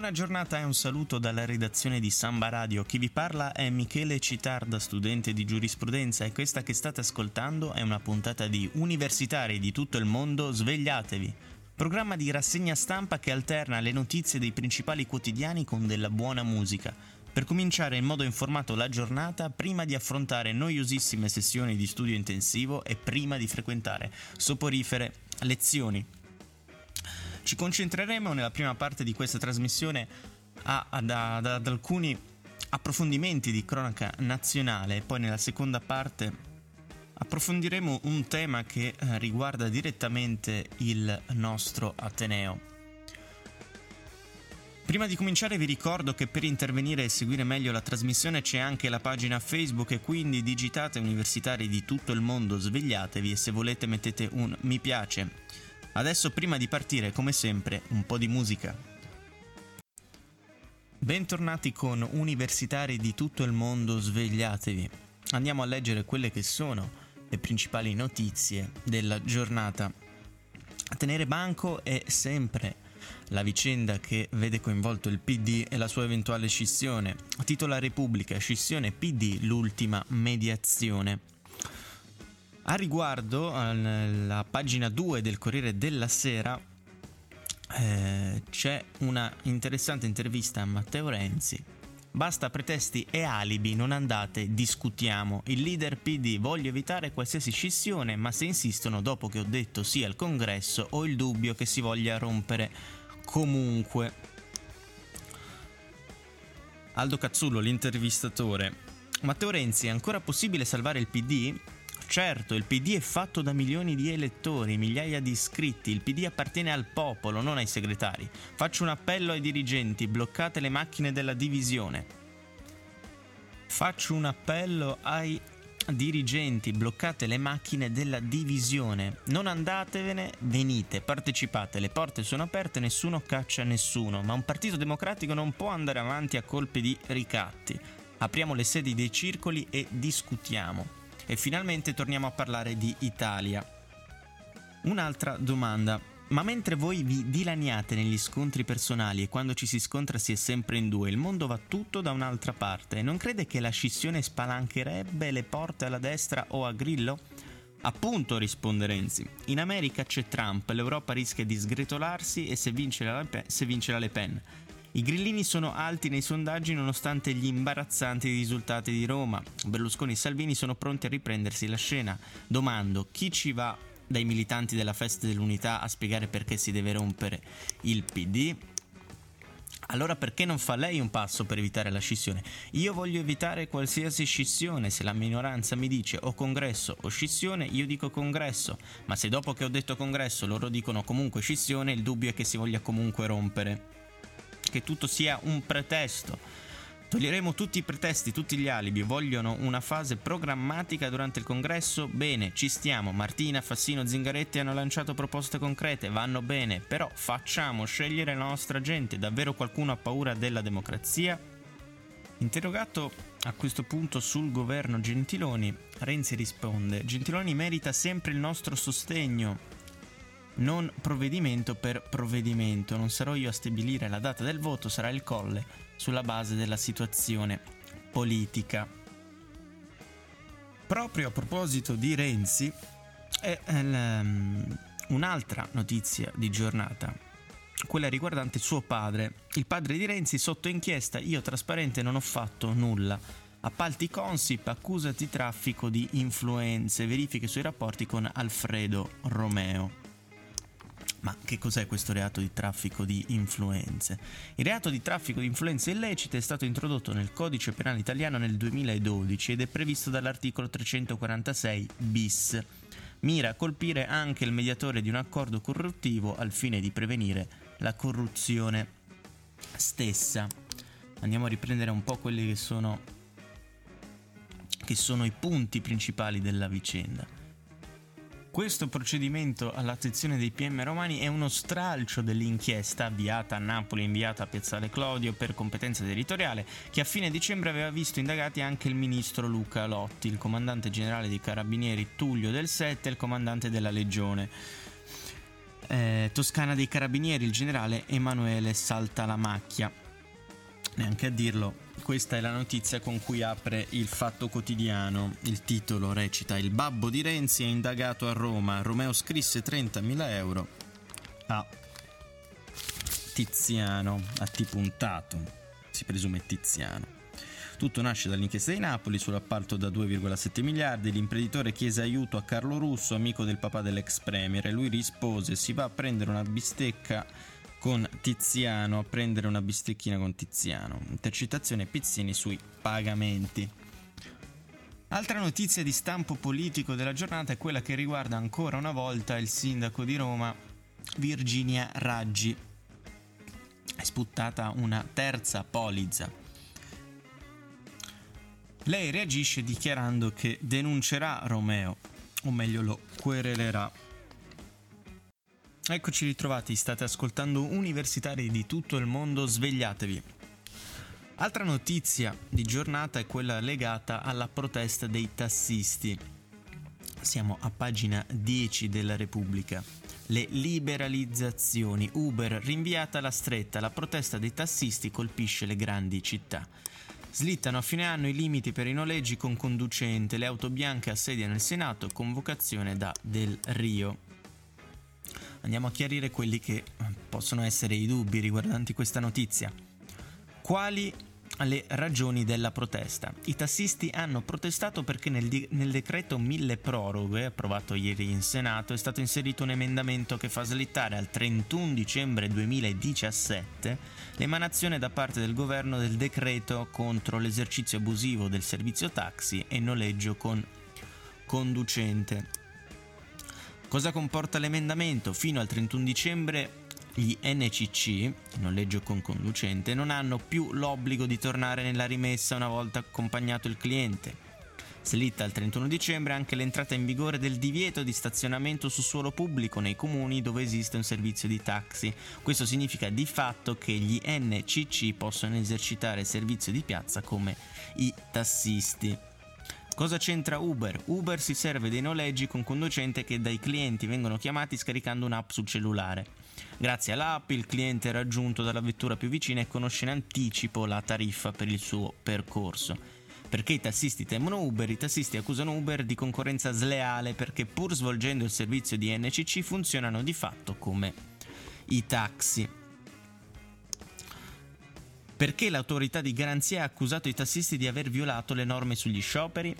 Buona giornata e un saluto dalla redazione di Samba Radio. Chi vi parla è Michele Citarda, studente di giurisprudenza e questa che state ascoltando è una puntata di Universitari di tutto il mondo, svegliatevi. Programma di rassegna stampa che alterna le notizie dei principali quotidiani con della buona musica. Per cominciare in modo informato la giornata, prima di affrontare noiosissime sessioni di studio intensivo e prima di frequentare soporifere lezioni. Ci concentreremo nella prima parte di questa trasmissione ad, ad, ad alcuni approfondimenti di cronaca nazionale e poi nella seconda parte approfondiremo un tema che eh, riguarda direttamente il nostro Ateneo. Prima di cominciare vi ricordo che per intervenire e seguire meglio la trasmissione c'è anche la pagina Facebook e quindi digitate universitari di tutto il mondo, svegliatevi e se volete mettete un mi piace. Adesso prima di partire, come sempre, un po' di musica. Bentornati con universitari di tutto il mondo, svegliatevi. Andiamo a leggere quelle che sono le principali notizie della giornata. A tenere banco è sempre la vicenda che vede coinvolto il PD e la sua eventuale scissione. Titola Repubblica, scissione PD, l'ultima mediazione. A riguardo, alla pagina 2 del Corriere della Sera eh, c'è una interessante intervista a Matteo Renzi. Basta pretesti e alibi, non andate, discutiamo. Il leader PD voglio evitare qualsiasi scissione, ma se insistono dopo che ho detto sì al congresso ho il dubbio che si voglia rompere comunque. Aldo Cazzullo, l'intervistatore. Matteo Renzi, è ancora possibile salvare il PD? Certo, il PD è fatto da milioni di elettori, migliaia di iscritti, il PD appartiene al popolo, non ai segretari. Faccio un appello ai dirigenti, bloccate le macchine della divisione. Faccio un appello ai dirigenti, bloccate le macchine della divisione. Non andatevene, venite, partecipate, le porte sono aperte, nessuno caccia nessuno, ma un partito democratico non può andare avanti a colpi di ricatti. Apriamo le sedi dei circoli e discutiamo. E finalmente torniamo a parlare di Italia. Un'altra domanda. Ma mentre voi vi dilaniate negli scontri personali e quando ci si scontra si è sempre in due, il mondo va tutto da un'altra parte. Non crede che la scissione spalancherebbe le porte alla destra o a Grillo? Appunto, risponde Renzi. In America c'è Trump, l'Europa rischia di sgretolarsi e se vince la, Le Pen, I grillini sono alti nei sondaggi nonostante gli imbarazzanti risultati di Roma. Berlusconi e Salvini sono pronti a riprendersi la scena. Domando, chi ci va dai militanti della festa dell'unità a spiegare perché si deve rompere il PD? Allora perché non fa lei un passo per evitare la scissione? Io voglio evitare qualsiasi scissione, se la minoranza mi dice o congresso o scissione, io dico congresso, ma se dopo che ho detto congresso loro dicono comunque scissione, il dubbio è che si voglia comunque rompere che tutto sia un pretesto. Toglieremo tutti i pretesti, tutti gli alibi. Vogliono una fase programmatica durante il congresso? Bene, ci stiamo. Martina, Fassino, Zingaretti hanno lanciato proposte concrete, vanno bene. Però facciamo scegliere la nostra gente. Davvero qualcuno ha paura della democrazia? Interrogato a questo punto sul governo Gentiloni, Renzi risponde: Gentiloni merita sempre il nostro sostegno non provvedimento per provvedimento. Non sarò io a stabilire la data del voto, sarà il colle sulla base della situazione politica. Proprio a proposito di Renzi, è um, un'altra notizia di giornata, quella riguardante suo padre. Il padre di Renzi sotto inchiesta, io trasparente non ho fatto nulla. Appalti Consip, accusa di traffico di influenze, verifiche sui rapporti con Alfredo Romeo. Ma che cos'è questo reato di traffico di influenze? Il reato di traffico di influenze illecite è stato introdotto nel codice penale italiano nel 2012 ed è previsto dall'articolo 346 bis. Mira a colpire anche il mediatore di un accordo corruttivo al fine di prevenire la corruzione. stessa. Andiamo a riprendere un po' quelli che sono, che sono i punti principali della vicenda. Questo procedimento all'attenzione dei PM romani è uno stralcio dell'inchiesta avviata a Napoli inviata a Piazzale Clodio per competenza territoriale che a fine dicembre aveva visto indagati anche il ministro Luca Lotti, il comandante generale dei carabinieri Tullio del Sette e il comandante della legione eh, toscana dei carabinieri, il generale Emanuele Saltalamacchia. Neanche a dirlo, questa è la notizia con cui apre il Fatto Quotidiano. Il titolo recita: Il babbo di Renzi è indagato a Roma. Romeo scrisse 30.000 euro a Tiziano, a T puntato, si presume Tiziano. Tutto nasce dall'inchiesta di Napoli sull'appalto da 2,7 miliardi. L'imprenditore chiese aiuto a Carlo Russo, amico del papà dell'ex premier, e lui rispose: Si va a prendere una bistecca con Tiziano, a prendere una bistecchina con Tiziano. Intercettazione Pizzini sui pagamenti. Altra notizia di stampo politico della giornata è quella che riguarda ancora una volta il sindaco di Roma, Virginia Raggi. È sputtata una terza polizza. Lei reagisce dichiarando che denuncerà Romeo, o meglio lo querelerà Eccoci ritrovati, state ascoltando universitari di tutto il mondo, svegliatevi. Altra notizia di giornata è quella legata alla protesta dei tassisti. Siamo a pagina 10 della Repubblica. Le liberalizzazioni. Uber rinviata alla stretta. La protesta dei tassisti colpisce le grandi città. Slittano a fine anno i limiti per i noleggi con conducente. Le auto bianche assediano il Senato. Convocazione da Del Rio andiamo a chiarire quelli che possono essere i dubbi riguardanti questa notizia. Quali le ragioni della protesta. I tassisti hanno protestato perché nel, di- nel, decreto mille proroghe, approvato ieri in Senato, è stato inserito un emendamento che fa slittare al 31 dicembre 2017 l'emanazione da parte del governo del decreto contro l'esercizio abusivo del servizio taxi e noleggio con conducente. Cosa comporta l'emendamento? Fino al 31 dicembre gli NCC, noleggio con conducente, non hanno più l'obbligo di tornare nella rimessa una volta accompagnato il cliente. Slitta al 31 dicembre anche l'entrata in vigore del divieto di stazionamento su suolo pubblico nei comuni dove esiste un servizio di taxi. Questo significa di fatto che gli NCC possono esercitare il servizio di piazza come i tassisti. Cosa c'entra Uber? Uber si serve dei noleggi con conducente che dai clienti vengono chiamati scaricando un'app sul cellulare. Grazie all'app il cliente è raggiunto dalla vettura più vicina e conosce in anticipo la tariffa per il suo percorso. Perché i tassisti temono Uber, i tassisti accusano Uber di concorrenza sleale perché pur svolgendo il servizio di NCC funzionano di fatto come i taxi. Perché l'autorità di garanzia ha accusato i tassisti di aver violato le norme sugli scioperi?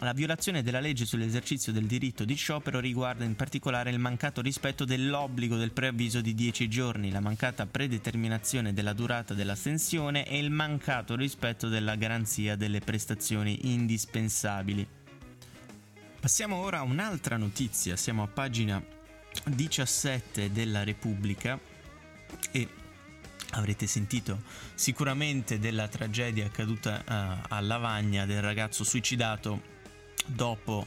La violazione della legge sull'esercizio del diritto di sciopero riguarda in particolare il mancato rispetto dell'obbligo del preavviso di 10 giorni, la mancata predeterminazione della durata dell'astensione e il mancato rispetto della garanzia delle prestazioni indispensabili. Passiamo ora a un'altra notizia, siamo a pagina 17 della Repubblica e Avrete sentito sicuramente della tragedia accaduta uh, a Lavagna del ragazzo suicidato dopo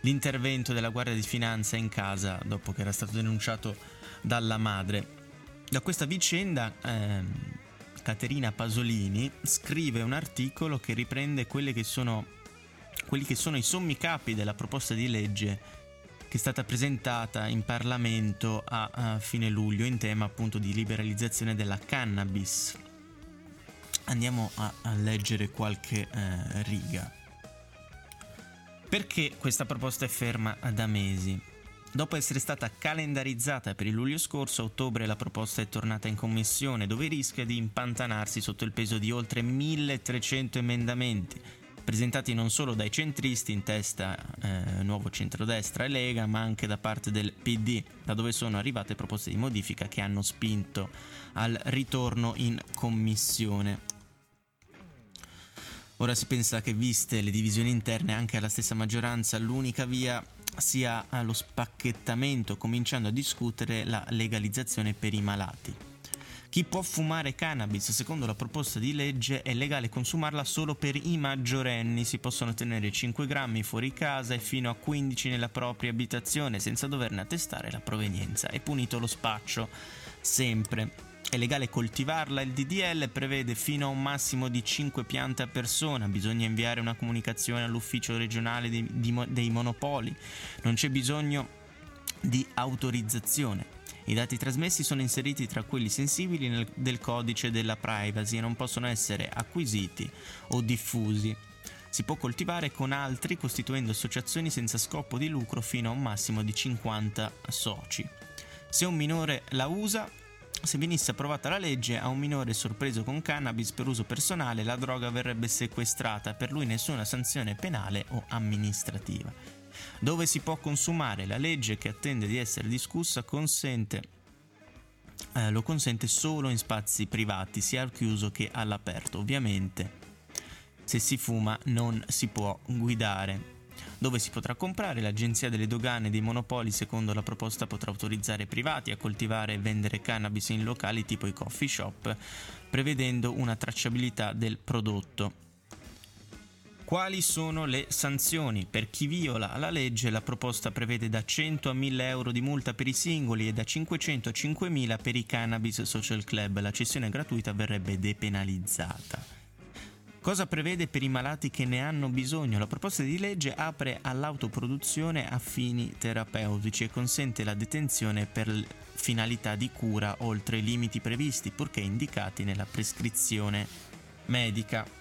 l'intervento della Guardia di Finanza in casa dopo che era stato denunciato dalla madre. Da questa vicenda eh, Caterina Pasolini scrive un articolo che riprende che sono, quelli che sono i sommi capi della proposta di legge che è stata presentata in Parlamento a, a fine luglio in tema appunto di liberalizzazione della cannabis. Andiamo a, a leggere qualche eh, riga. Perché questa proposta è ferma da mesi? Dopo essere stata calendarizzata per il luglio scorso, a ottobre la proposta è tornata in commissione dove rischia di impantanarsi sotto il peso di oltre 1300 emendamenti presentati non solo dai centristi in testa eh, Nuovo Centrodestra e Lega, ma anche da parte del PD, da dove sono arrivate proposte di modifica che hanno spinto al ritorno in commissione. Ora si pensa che viste le divisioni interne anche alla stessa maggioranza, l'unica via sia lo spacchettamento, cominciando a discutere la legalizzazione per i malati. Chi può fumare cannabis secondo la proposta di legge è legale consumarla solo per i maggiorenni, si possono tenere 5 grammi fuori casa e fino a 15 nella propria abitazione senza doverne attestare la provenienza. È punito lo spaccio, sempre. È legale coltivarla, il DDL prevede fino a un massimo di 5 piante a persona, bisogna inviare una comunicazione all'ufficio regionale dei, dei monopoli, non c'è bisogno di autorizzazione. I dati trasmessi sono inseriti tra quelli sensibili nel, del codice della privacy e non possono essere acquisiti o diffusi. Si può coltivare con altri costituendo associazioni senza scopo di lucro fino a un massimo di 50 soci. Se un minore la usa, se venisse approvata la legge, a un minore sorpreso con cannabis per uso personale la droga verrebbe sequestrata, per lui nessuna sanzione penale o amministrativa dove si può consumare. La legge che attende di essere discussa consente, eh, lo consente solo in spazi privati, sia al chiuso che all'aperto. Ovviamente, se si fuma non si può guidare. Dove si potrà comprare, l'Agenzia delle Dogane dei Monopoli, secondo la proposta, potrà autorizzare privati a coltivare e vendere cannabis in locali tipo i coffee shop, prevedendo una tracciabilità del prodotto. Quali sono le sanzioni? Per chi viola la legge la proposta prevede da 100 a 1000 euro di multa per i singoli e da 500 a 5000 per i cannabis social club. La cessione gratuita verrebbe depenalizzata. Cosa prevede per i malati che ne hanno bisogno? La proposta di legge apre all'autoproduzione a fini terapeutici e consente la detenzione per finalità di cura oltre i limiti previsti, purché indicati nella prescrizione medica.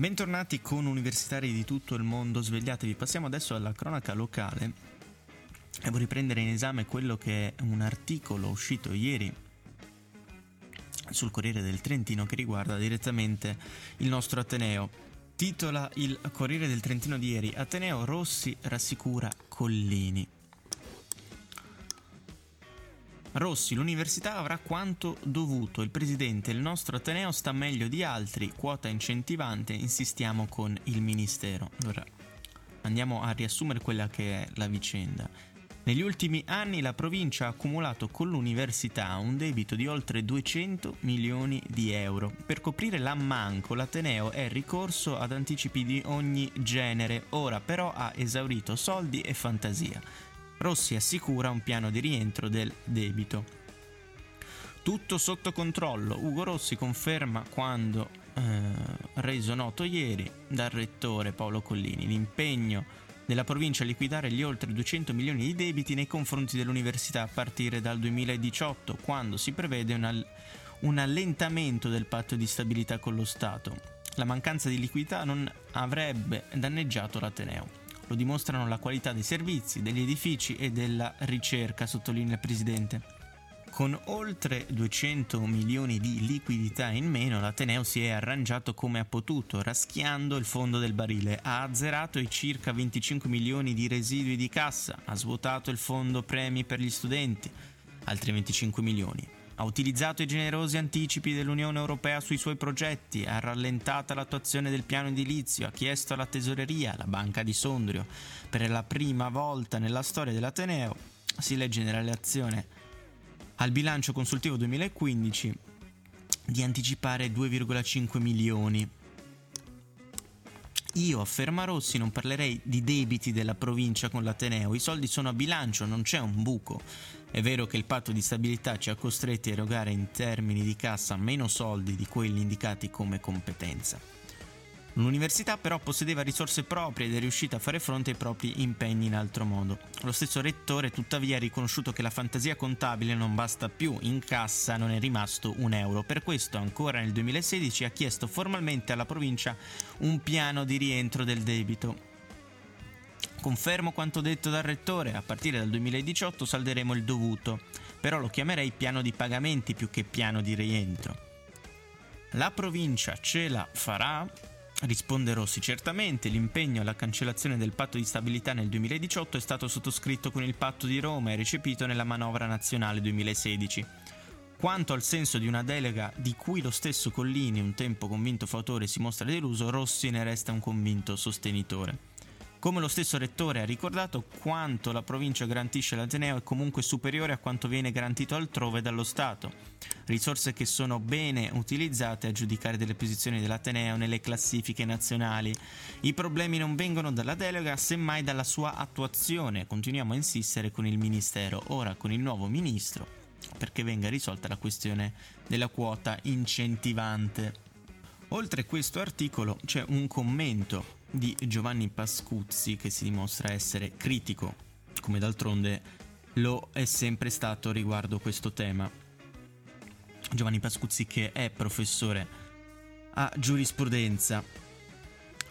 Bentornati con universitari di tutto il mondo, svegliatevi. Passiamo adesso alla cronaca locale e vorrei prendere in esame quello che è un articolo uscito ieri sul Corriere del Trentino che riguarda direttamente il nostro Ateneo. Titola il Corriere del Trentino di ieri Ateneo Rossi rassicura Collini. Rossi, l'università avrà quanto dovuto. Il presidente, il nostro Ateneo sta meglio di altri, quota incentivante, insistiamo con il ministero. Allora, andiamo a riassumere quella che è la vicenda. Negli ultimi anni la provincia ha accumulato con l'università un debito di oltre 200 milioni di euro. Per coprire l'ammanco l'Ateneo è ricorso ad anticipi di ogni genere, ora però ha esaurito soldi e fantasia. Rossi assicura un piano di rientro del debito. Tutto sotto controllo. Ugo Rossi conferma quando eh, reso noto ieri dal rettore Paolo Collini l'impegno della provincia a liquidare gli oltre 200 milioni di debiti nei confronti dell'università a partire dal 2018, quando si prevede una, un allentamento del patto di stabilità con lo Stato. La mancanza di liquidità non avrebbe danneggiato l'Ateneo. Lo dimostrano la qualità dei servizi, degli edifici e della ricerca, sottolinea il Presidente. Con oltre 200 milioni di liquidità in meno, l'Ateneo si è arrangiato come ha potuto, raschiando il fondo del barile. Ha azzerato i circa 25 milioni di residui di cassa, ha svuotato il fondo premi per gli studenti, altri 25 milioni ha utilizzato i generosi anticipi dell'Unione Europea sui suoi progetti, ha rallentato l'attuazione del piano edilizio, ha chiesto alla Tesoreria, la Banca di Sondrio, per la prima volta nella storia dell'Ateneo, si legge nella relazione al bilancio consultivo 2015, di anticipare 2,5 milioni. Io, afferma Rossi, non parlerei di debiti della provincia con l'Ateneo, i soldi sono a bilancio, non c'è un buco. È vero che il patto di stabilità ci ha costretti a erogare in termini di cassa meno soldi di quelli indicati come competenza. L'università però possedeva risorse proprie ed è riuscita a fare fronte ai propri impegni in altro modo. Lo stesso rettore tuttavia ha riconosciuto che la fantasia contabile non basta più, in cassa non è rimasto un euro. Per questo ancora nel 2016 ha chiesto formalmente alla provincia un piano di rientro del debito Confermo quanto detto dal rettore, a partire dal 2018 salderemo il dovuto, però lo chiamerei piano di pagamenti più che piano di rientro. La provincia ce la farà? Risponde Rossi, certamente l'impegno alla cancellazione del patto di stabilità nel 2018 è stato sottoscritto con il patto di Roma e recepito nella manovra nazionale 2016. Quanto al senso di una delega di cui lo stesso Collini, un tempo convinto fautore, si mostra deluso, Rossi ne resta un convinto sostenitore. Come lo stesso rettore ha ricordato, quanto la provincia garantisce all'Ateneo è comunque superiore a quanto viene garantito altrove dallo Stato. Risorse che sono bene utilizzate a giudicare delle posizioni dell'Ateneo nelle classifiche nazionali. I problemi non vengono dalla delega, semmai dalla sua attuazione. Continuiamo a insistere con il Ministero, ora con il nuovo Ministro, perché venga risolta la questione della quota incentivante. Oltre questo articolo c'è un commento di Giovanni Pascuzzi che si dimostra essere critico, come d'altronde lo è sempre stato riguardo questo tema. Giovanni Pascuzzi che è professore a giurisprudenza.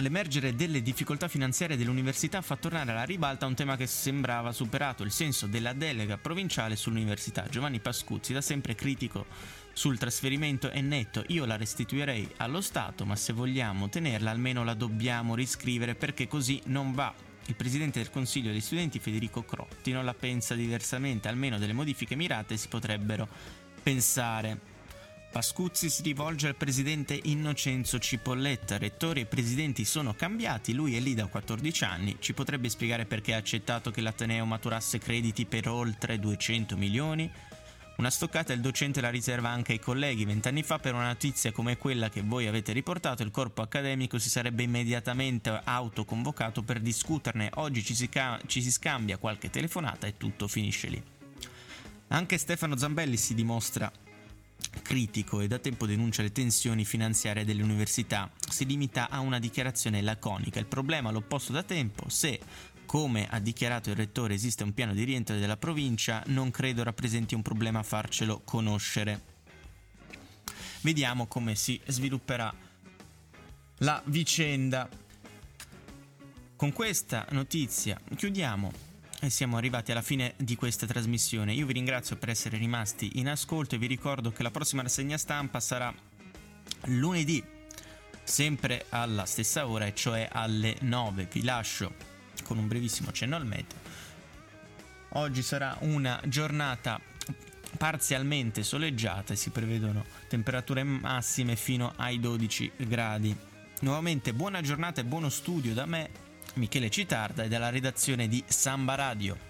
L'emergere delle difficoltà finanziarie dell'università fa tornare alla ribalta un tema che sembrava superato, il senso della delega provinciale sull'università. Giovanni Pascuzzi, da sempre critico sul trasferimento è netto, io la restituirei allo Stato, ma se vogliamo tenerla almeno la dobbiamo riscrivere perché così non va. Il presidente del Consiglio degli Studenti Federico Crotti non la pensa diversamente, almeno delle modifiche mirate si potrebbero pensare. Pascuzzi si rivolge al presidente Innocenzo Cipolletta. Rettori e presidenti sono cambiati, lui è lì da 14 anni. Ci potrebbe spiegare perché ha accettato che l'Ateneo maturasse crediti per oltre 200 milioni? Una stoccata il docente la riserva anche ai colleghi. Vent'anni fa, per una notizia come quella che voi avete riportato, il corpo accademico si sarebbe immediatamente autoconvocato per discuterne. Oggi ci si, ca- ci si scambia qualche telefonata e tutto finisce lì. Anche Stefano Zambelli si dimostra critico e da tempo denuncia le tensioni finanziarie delle università. Si limita a una dichiarazione laconica. Il problema l'ho posto da tempo. Se come ha dichiarato il rettore esiste un piano di rientro della provincia, non credo rappresenti un problema farcelo conoscere. Vediamo come si svilupperà la vicenda. Con questa notizia chiudiamo e siamo arrivati alla fine di questa trasmissione. Io vi ringrazio per essere rimasti in ascolto e vi ricordo che la prossima rassegna stampa sarà lunedì, sempre alla stessa ora, e cioè alle 9. Vi lascio con un brevissimo cenno al meteo. Oggi sarà una giornata parzialmente soleggiata e si prevedono temperature massime fino ai 12 gradi. Nuovamente buona giornata e buono studio da me, Michele Citarda e dalla redazione di Samba Radio.